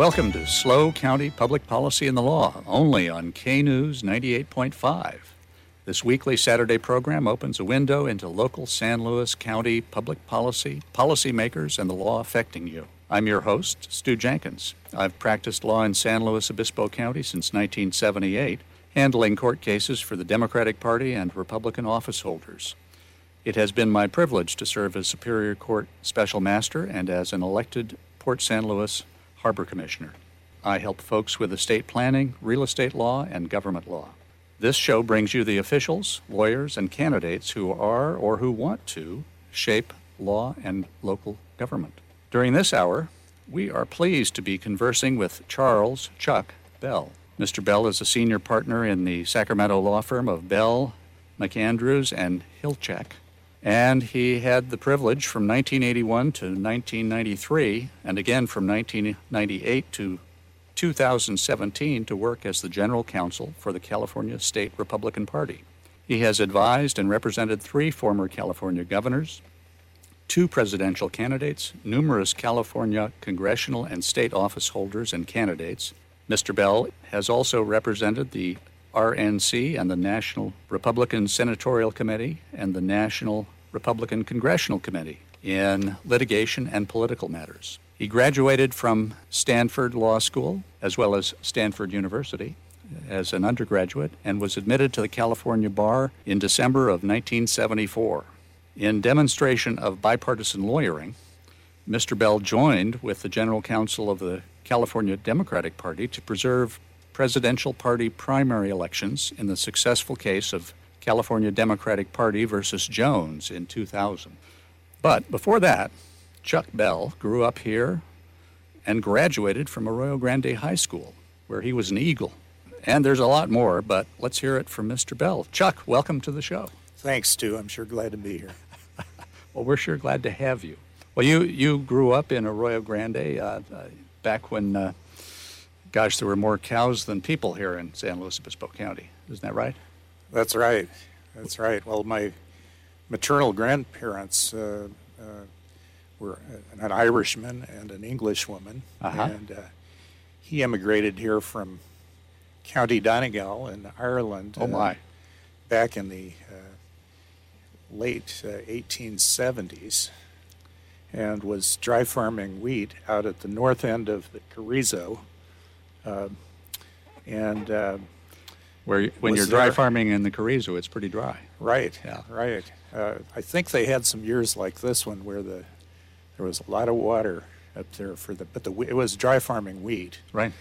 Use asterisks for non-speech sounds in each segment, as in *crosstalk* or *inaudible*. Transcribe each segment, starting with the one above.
Welcome to SLO County Public Policy and the Law, only on K News 98.5. This weekly Saturday program opens a window into local San Luis County public policy, policymakers, and the law affecting you. I'm your host, Stu Jenkins. I've practiced law in San Luis Obispo County since 1978, handling court cases for the Democratic Party and Republican office holders. It has been my privilege to serve as Superior Court Special Master and as an elected Port San Luis Harbor Commissioner. I help folks with estate planning, real estate law, and government law. This show brings you the officials, lawyers, and candidates who are or who want to shape law and local government. During this hour, we are pleased to be conversing with Charles Chuck Bell. Mr. Bell is a senior partner in the Sacramento law firm of Bell, McAndrews, and Hiltachk. And he had the privilege from 1981 to 1993, and again from 1998 to 2017 to work as the general counsel for the California State Republican Party. He has advised and represented three former California governors, two presidential candidates, numerous California congressional and state office holders and candidates. Mr. Bell has also represented the RNC and the National Republican Senatorial Committee and the National Republican Congressional Committee in litigation and political matters. He graduated from Stanford Law School as well as Stanford University as an undergraduate and was admitted to the California Bar in December of 1974. In demonstration of bipartisan lawyering, Mr. Bell joined with the General Counsel of the California Democratic Party to preserve presidential party primary elections in the successful case of California Democratic Party versus Jones in 2000. But before that, Chuck Bell grew up here and graduated from Arroyo Grande High School, where he was an Eagle. And there's a lot more, but let's hear it from Mr. Bell. Chuck, welcome to the show. Thanks, Stu. I'm sure glad to be here. *laughs* Well, we're sure glad to have you. Well, you, you grew up in Arroyo Grande uh, uh, back when, uh, gosh, there were more cows than people here in San Luis Obispo County. Isn't that right? That's right. That's right. Well, my maternal grandparents uh, uh, were an Irishman and an Englishwoman, Uh-huh. and uh, he emigrated here from County Donegal in Ireland. Oh, uh, my. back in the uh, late uh, 1870s, and was dry farming wheat out at the north end of the Carrizo. Uh, and uh, Where when you're dry there- farming in the Carrizo, it's pretty dry. Right. Yeah. Right. Uh, I think they had some years like this one where the there was a lot of water up there for the but the it was dry farming wheat Right.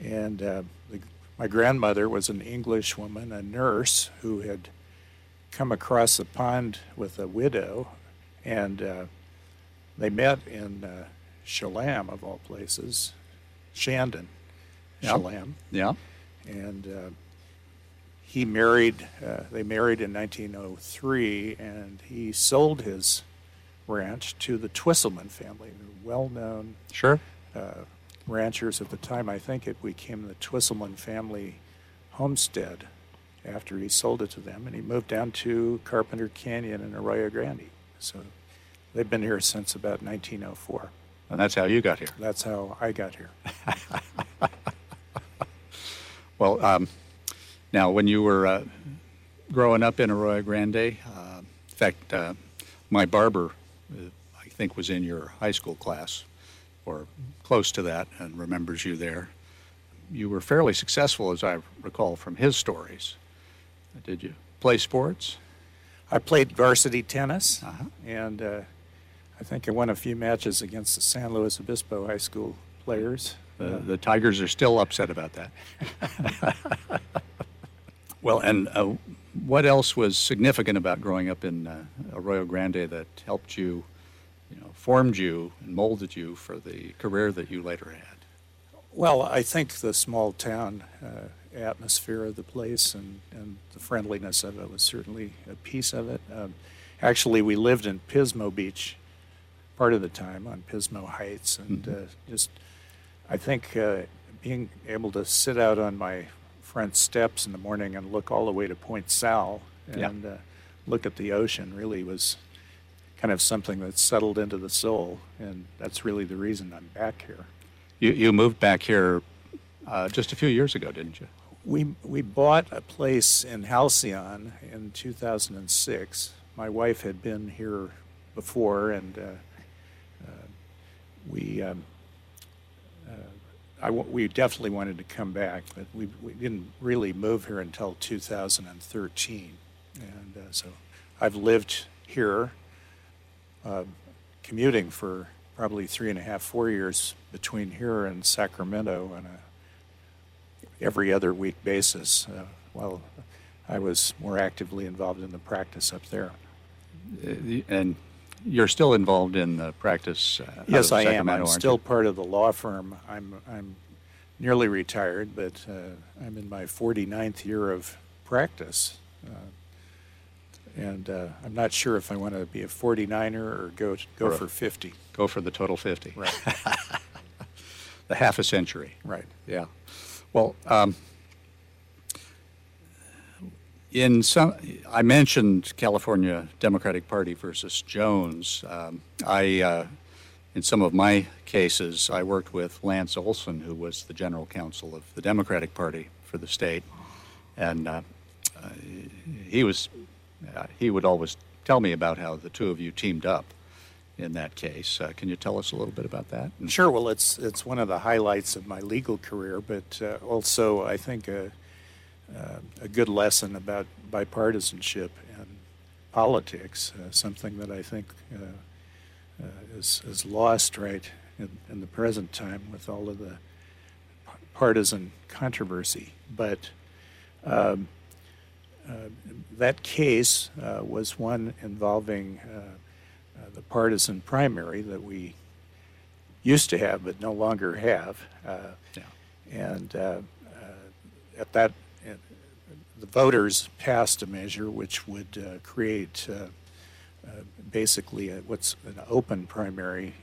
and uh, the, my grandmother was an English woman, a nurse who had come across the pond with a widow, and uh, they met in uh, Cholame of all places, Shandon, Yeah. Cholame Yeah. and uh, he married. Uh, they married in 1903, and he sold his ranch to the Twisselman family, well-known Sure. uh, ranchers at the time. I think it became the Twisselman family homestead after he sold it to them, and he moved down to Carpenter Canyon in Arroyo Grande. So they've been here since about 1904. And that's how you got here. That's how I got here. *laughs* Well, um, now when you were uh, growing up in Arroyo Grande, uh, in fact, uh, my barber, uh, I think, was in your high school class or close to that and remembers you there. You were fairly successful, as I recall from his stories. Did you play sports? I played varsity tennis, Uh-huh. and uh, I think I won a few matches against the San Luis Obispo High School players. The, the Tigers are still upset about that. *laughs* well, and uh, what else was significant about growing up in uh, Arroyo Grande that helped you, you know, formed you and molded you for the career that you later had? Well, I think the small town uh, atmosphere of the place and, and the friendliness of it was certainly a piece of it. Um, actually, we lived in Pismo Beach part of the time on Pismo Heights, and uh, just I think uh, being able to sit out on my front steps in the morning and look all the way to Point Sal Yeah. and uh, look at the ocean really was kind of something that settled into the soul, and that's really the reason I'm back here. You, you moved back here uh, just a few years ago, didn't you? We, we bought a place in Halcyon in 2006. My wife had been here before, and uh, uh, we, um, w- we definitely wanted to come back, but we, we didn't really move here until 2013. And uh, so I've lived here, uh, commuting for probably three and a half, four years between here and Sacramento on a every other week basis uh, while I was more actively involved in the practice up there. Uh, And you're still involved in the practice? Uh, Yes, I am. I'm still you? part of the law firm. I'm, I'm nearly retired, but uh, I'm in my 49th year of practice. Uh, and uh, I'm not sure if I want to be a 49er or go, go Or for 50. Go for the total 50. Right. *laughs* The half a century. right. Yeah. Well, um, in some, I mentioned California Democratic Party versus Jones. Um, I, uh, in some of my cases, I worked with Lance Olson, who was the general counsel of the Democratic Party for the state, and uh, uh, he was, uh, he would always tell me about how the two of you teamed up in that case. Uh, can you tell us a little bit about that? Sure. Well, it's it's one of the highlights of my legal career, but uh, also I think a, uh, a good lesson about bipartisanship and politics. Uh, something that I think uh, uh, is is lost right in, in the present time with all of the partisan controversy. But um, uh, that case uh, was one involving uh, uh, the partisan primary that we used to have but no longer have. Uh, Yeah. and uh, uh, at that, the voters passed a measure which would uh, create uh, uh, basically a, what's an open primary,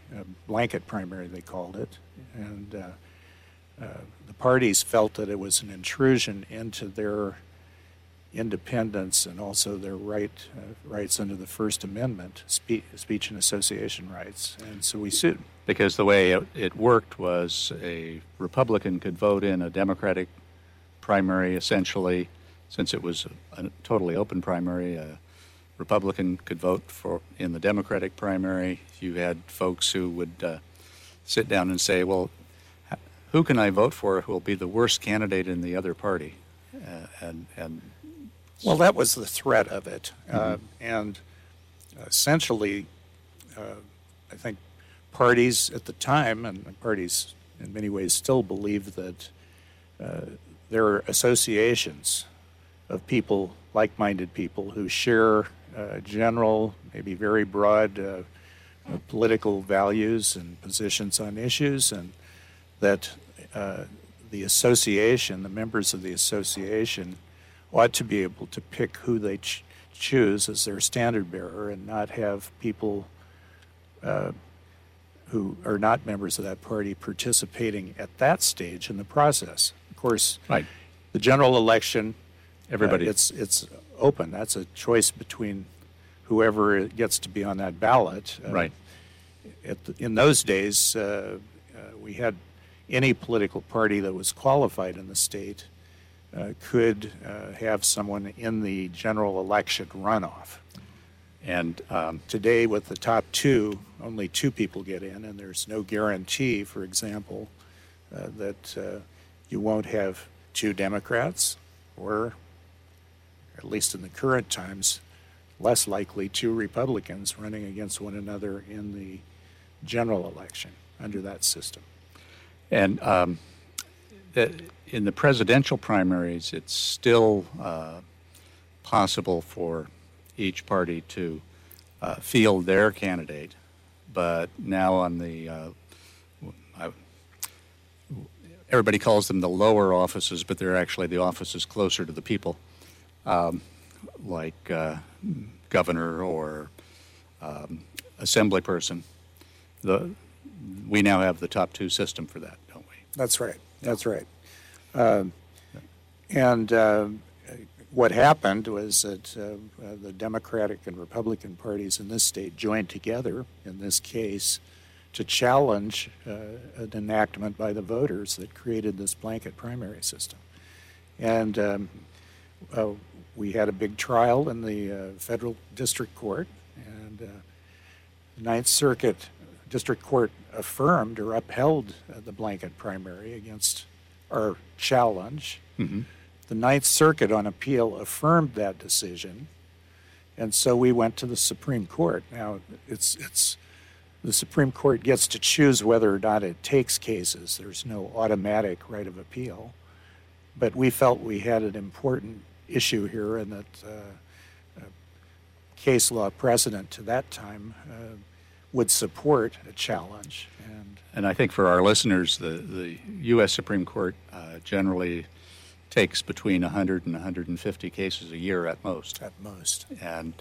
blanket primary they called it, and uh, the parties felt that it was an intrusion into their independence and also their right uh, rights under the First Amendment, spe- speech and association rights, and so we sued. because the way it worked was a Republican could vote in a Democratic primary essentially, since it was a, a totally open primary. A Republican could vote for in the Democratic primary. You had folks who would uh, sit down and say, "Well, who can I vote for who will be the worst candidate in the other party?" Uh, and and Well, that was the threat of it. Uh, and essentially, uh, I think parties at the time, and parties in many ways still believe that uh, there are associations of people, like minded people, who share uh, general, maybe very broad uh, political values and positions on issues, and that uh, the association, the members of the association, ought to be able to pick who they ch- choose as their standard bearer and not have people uh, who are not members of that party participating at that stage in the process. Of course, Right. the general election, Everybody- uh, it's it's open. That's a choice between whoever gets to be on that ballot. Uh, right. at the, in those days, uh, uh, we had any political party that was qualified in the state uh, could uh, have someone in the general election runoff. And um, Today, with the top two, only two people get in, and there's no guarantee, for example, uh, that uh, you won't have two Democrats, or at least in the current times, less likely two Republicans running against one another in the general election under that system. And um, in the presidential primaries, it's still uh, possible for each party to uh, field their candidate, but now on the uh, everybody calls them the lower offices, but they're actually the offices closer to the people, um, like uh, governor or um, assembly person. The, we now have the top two system for that, don't we? That's right. That's right. Um, and uh, what happened was that uh, the Democratic and Republican parties in this state joined together in this case to challenge uh, an enactment by the voters that created this blanket primary system. And um, uh, we had a big trial in the uh, federal district court, and the Ninth Circuit district court affirmed or upheld the blanket primary against our challenge. Mm-hmm. The Ninth Circuit on appeal affirmed that decision, and so we went to the Supreme Court. Now, it's it's the Supreme Court gets to choose whether or not it takes cases. There's no automatic right of appeal, but we felt we had an important issue here, and that uh, case law precedent to that time uh, would support a challenge. And And I think for our listeners, the, the U.S. Supreme Court uh, generally takes between 100 and 150 cases a year at most. at most, And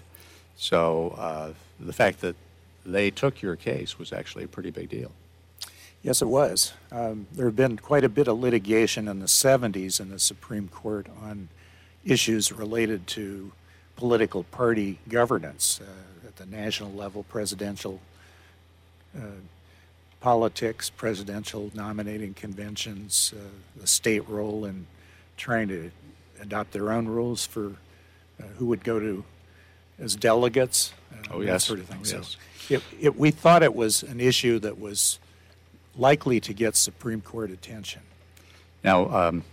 so uh, the fact that they took your case was actually a pretty big deal. Yes, it was. Um, there had been quite a bit of litigation in the 70s in the Supreme Court on issues related to political party governance uh, at the national level, presidential uh, politics, presidential nominating conventions, uh, the state role in trying to adopt their own rules for uh, who would go to as delegates, uh, Oh, that yes. sort of thing. Yes. So it, it, we thought it was an issue that was likely to get Supreme Court attention. Now, um,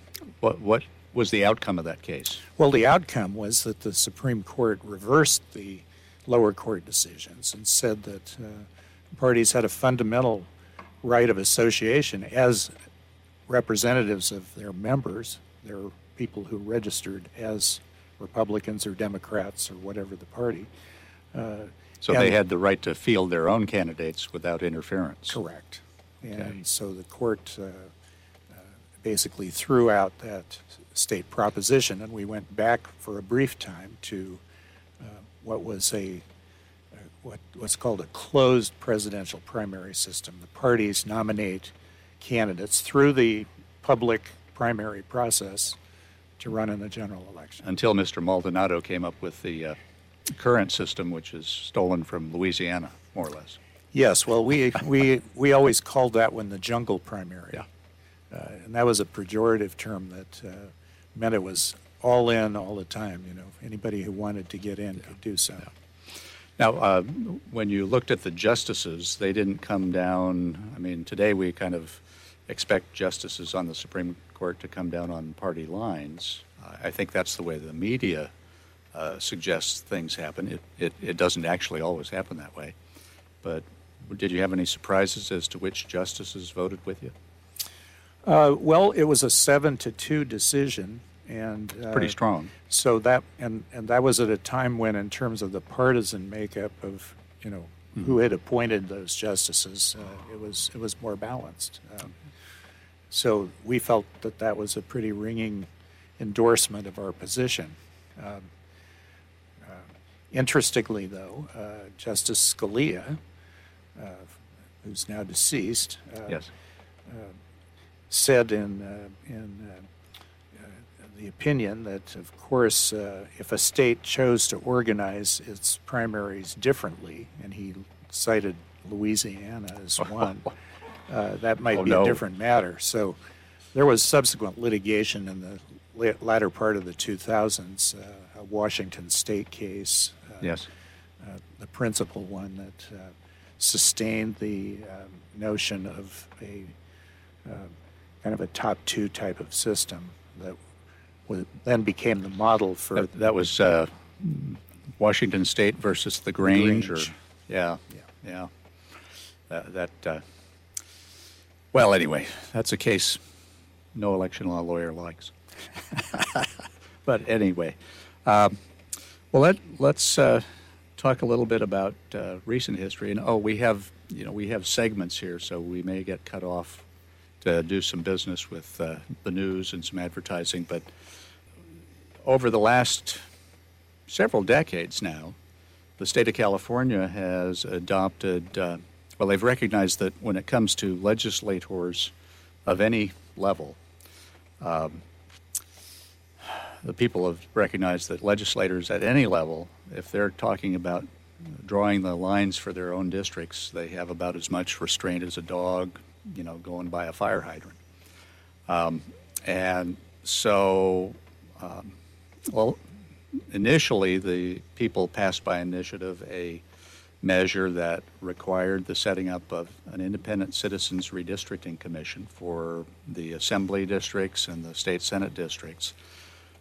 what, what was the outcome of that case? Well, the outcome was that the Supreme Court reversed the lower court decisions and said that uh, parties had a fundamental right of association as representatives of their members, their people who registered as Republicans or Democrats or whatever the party. Uh, So they had the right to field their own candidates without interference. Correct. And Okay. so the court uh, uh, basically threw out that state proposition, and we went back for a brief time to uh, what was a uh, what what's called a closed presidential primary system. The parties nominate candidates through the public primary process to run in the general election. Until Mr. Maldonado came up with the uh, current system, which is stolen from Louisiana, more or less. Yes, well, we, we, we always called that one the jungle primary. Yeah. Uh, and that was a pejorative term that uh, meant it was all in all the time. You know, anybody who wanted to get in could do so. Now, uh, when you looked at the justices, they didn't come down. I mean, today we kind of expect justices on the Supreme Court to come down on party lines. I I think that's the way the media uh, suggests things happen. It, it, it doesn't actually always happen that way. But did you have any surprises as to which justices voted with you? Uh, well, it was a seven to two decision, and uh, Pretty strong. So that and and that was at a time when, in terms of the partisan makeup of you know who had appointed those justices, uh, it was it was more balanced. Um, so we felt that that was a pretty ringing endorsement of our position. Um, uh, interestingly, though, uh, Justice Scalia, uh, who's now deceased, uh, Yes. Said in, uh, in uh, uh, the opinion that, of course, uh, if a state chose to organize its primaries differently, and he cited Louisiana as *laughs* one, uh, that might Oh, be no. a different matter. So there was subsequent litigation in the latter part of the 2000s, uh, a Washington state case. Uh, Yes. uh, the principal one that uh, sustained the um, notion of a uh, kind of a top two type of system that wa- then became the model for That, that was uh, Washington State versus the Grange. Grange. Or, yeah, Yeah. yeah. That, that uh, well, anyway, that's a case no election law lawyer likes. *laughs* but anyway, um, well, let, let's uh, talk a little bit about uh, recent history. And oh, we have you know we have segments here, so we may get cut off to do some business with uh, the news and some advertising. But over the last several decades now, the state of California has adopted, uh, well, they've recognized that when it comes to legislators of any level, um, the people have recognized that legislators at any level, if they're talking about drawing the lines for their own districts, they have about as much restraint as a dog, you know, going by a fire hydrant. Um, and so, um, well, initially the people passed by initiative a measure that required the setting up of an independent citizens redistricting commission for the assembly districts and the state senate districts.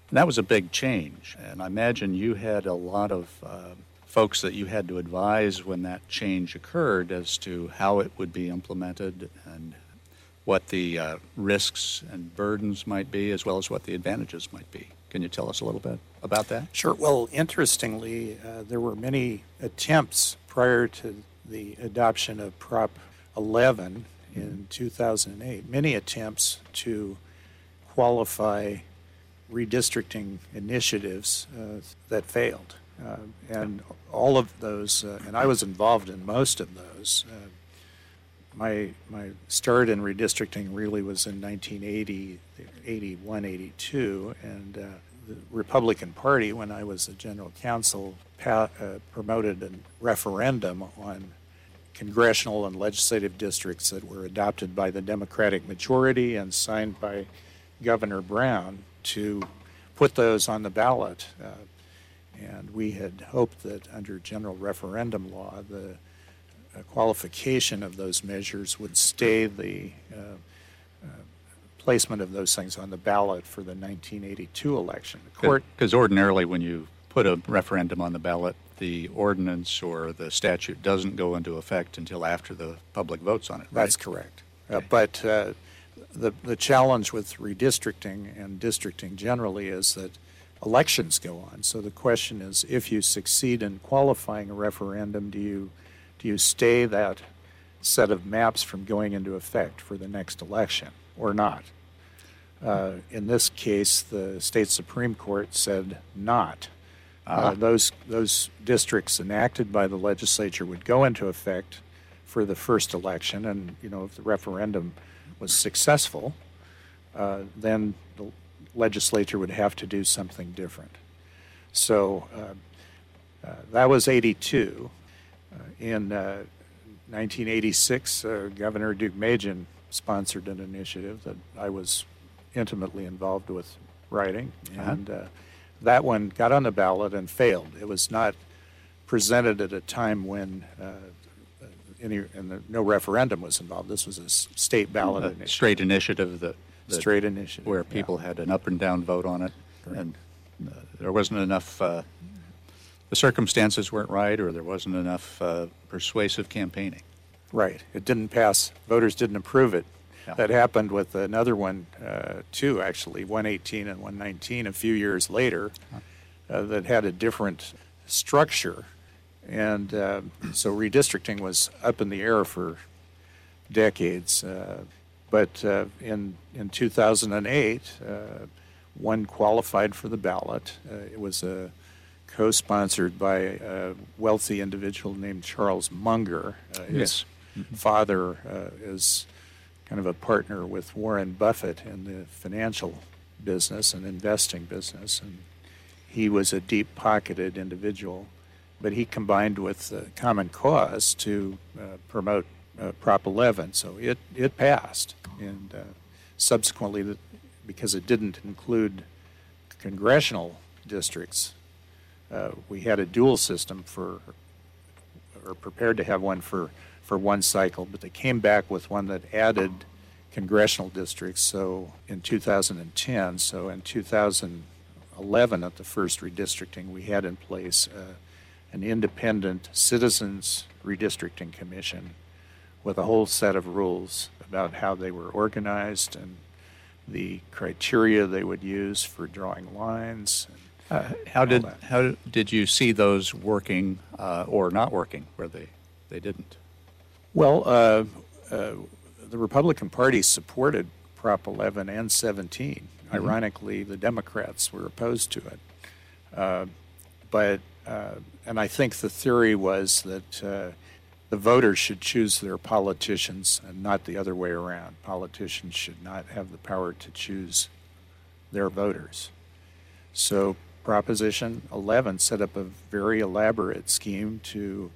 And that was a big change. And I imagine you had a lot of uh, folks that you had to advise when that change occurred as to how it would be implemented and what the uh, risks and burdens might be, as well as what the advantages might be. Can you tell us a little bit about that? Sure. Well, interestingly, uh, there were many attempts prior to the adoption of Prop 11 in 2008, many attempts to qualify redistricting initiatives uh, that failed. Uh, and all of those, uh, and I was involved in most of those. Uh, my my start in redistricting really was in 1980, 81, 82, and uh, the Republican Party, when I was the general counsel, pa- uh, promoted a referendum on congressional and legislative districts that were adopted by the Democratic majority and signed by Governor Brown to put those on the ballot. And we had hoped that under general referendum law, the uh, qualification of those measures would stay the uh, uh, placement of those things on the ballot for the 1982 election. The court, Because ordinarily, when you put a referendum on the ballot, the ordinance or the statute doesn't go into effect until after the public votes on it. Right? That's correct. Uh, but uh, the the challenge with redistricting and districting generally is that elections go on. So the question is, if you succeed in qualifying a referendum, do you do you stay that set of maps from going into effect for the next election or not? Uh, in this case, the state supreme court said not. Uh, those those districts enacted by the legislature would go into effect for the first election, and you know if the referendum was successful, uh, then the legislature would have to do something different. So uh, uh, that was 82. Uh, in uh, 1986, uh, Governor Deukmejian sponsored an initiative that I was intimately involved with writing, and uh, that one got on the ballot and failed. It was not presented at a time when uh, any and the, no referendum was involved. This was a state ballot A initiative, straight initiative that, that straight initiative where yeah. people had an up and down vote on it, and uh, there wasn't enough. Uh, the circumstances weren't right, or there wasn't enough uh, persuasive campaigning. Right. It didn't pass. Voters didn't approve it. Yeah. That happened with another one, uh, too, actually, 118 and 119, a few years later, uh, that had a different structure. And uh, so redistricting was up in the air for decades. Uh, but uh, in, in 2008, uh, one qualified for the ballot. Uh, it was a co sponsored by a wealthy individual named Charles Munger. Uh, his father uh, is kind of a partner with Warren Buffett in the financial business and investing business. And he was a deep pocketed individual, but he combined with uh, Common Cause to uh, promote uh, Prop 11. So it, it passed. And uh, subsequently, because it didn't include congressional districts, uh, we had a dual system for, or prepared to have one for, for one cycle, but they came back with one that added congressional districts. So in 2010, so in 2011 at the first redistricting, we had in place uh, an independent citizens redistricting commission with a whole set of rules about how they were organized and the criteria they would use for drawing lines. Uh, how did that. how did you see those working uh, or not working where they they didn't? Well, uh, uh, the Republican Party supported Prop 11 and 17. Mm-hmm. Ironically, the Democrats were opposed to it. Uh, but, uh, and I think the theory was that uh, the voters should choose their politicians and not the other way around. Politicians should not have the power to choose their voters. So Proposition 11 set up a very elaborate scheme to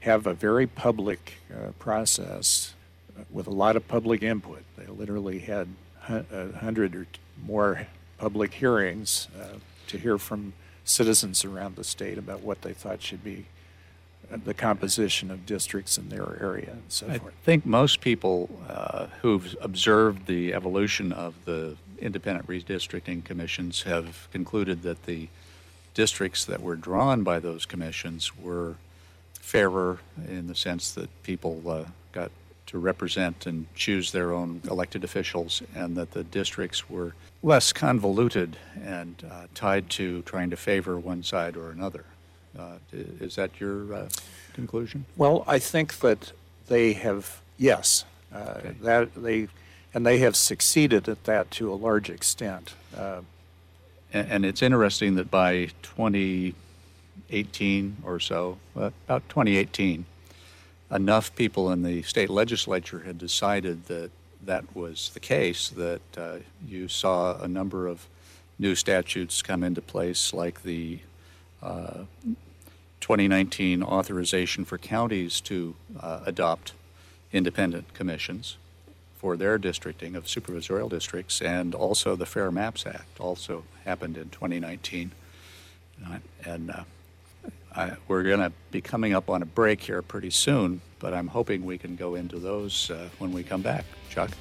have a very public uh, process uh, with a lot of public input. They literally had a hundred or more public hearings uh, to hear from citizens around the state about what they thought should be the composition of districts in their area and so I forth. I think most people uh, who've observed the evolution of the independent redistricting commissions have concluded that the districts that were drawn by those commissions were fairer in the sense that people uh, got to represent and choose their own elected officials, and that the districts were less convoluted and uh, tied to trying to favor one side or another. Uh, is that your uh, conclusion? Well, I think that they have, yes, uh, Okay. that they, and they have succeeded at that to a large extent. Uh, And, and it's interesting that by 2018 or so, about 2018, enough people in the state legislature had decided that that was the case that uh, you saw a number of new statutes come into place, like the uh, 2019 authorization for counties to uh, adopt independent commissions for their districting of supervisorial districts, and also the Fair Maps Act also happened in 2019. Uh, And uh, I, we're going to be coming up on a break here pretty soon, but I'm hoping we can go into those uh, when we come back. Chuck?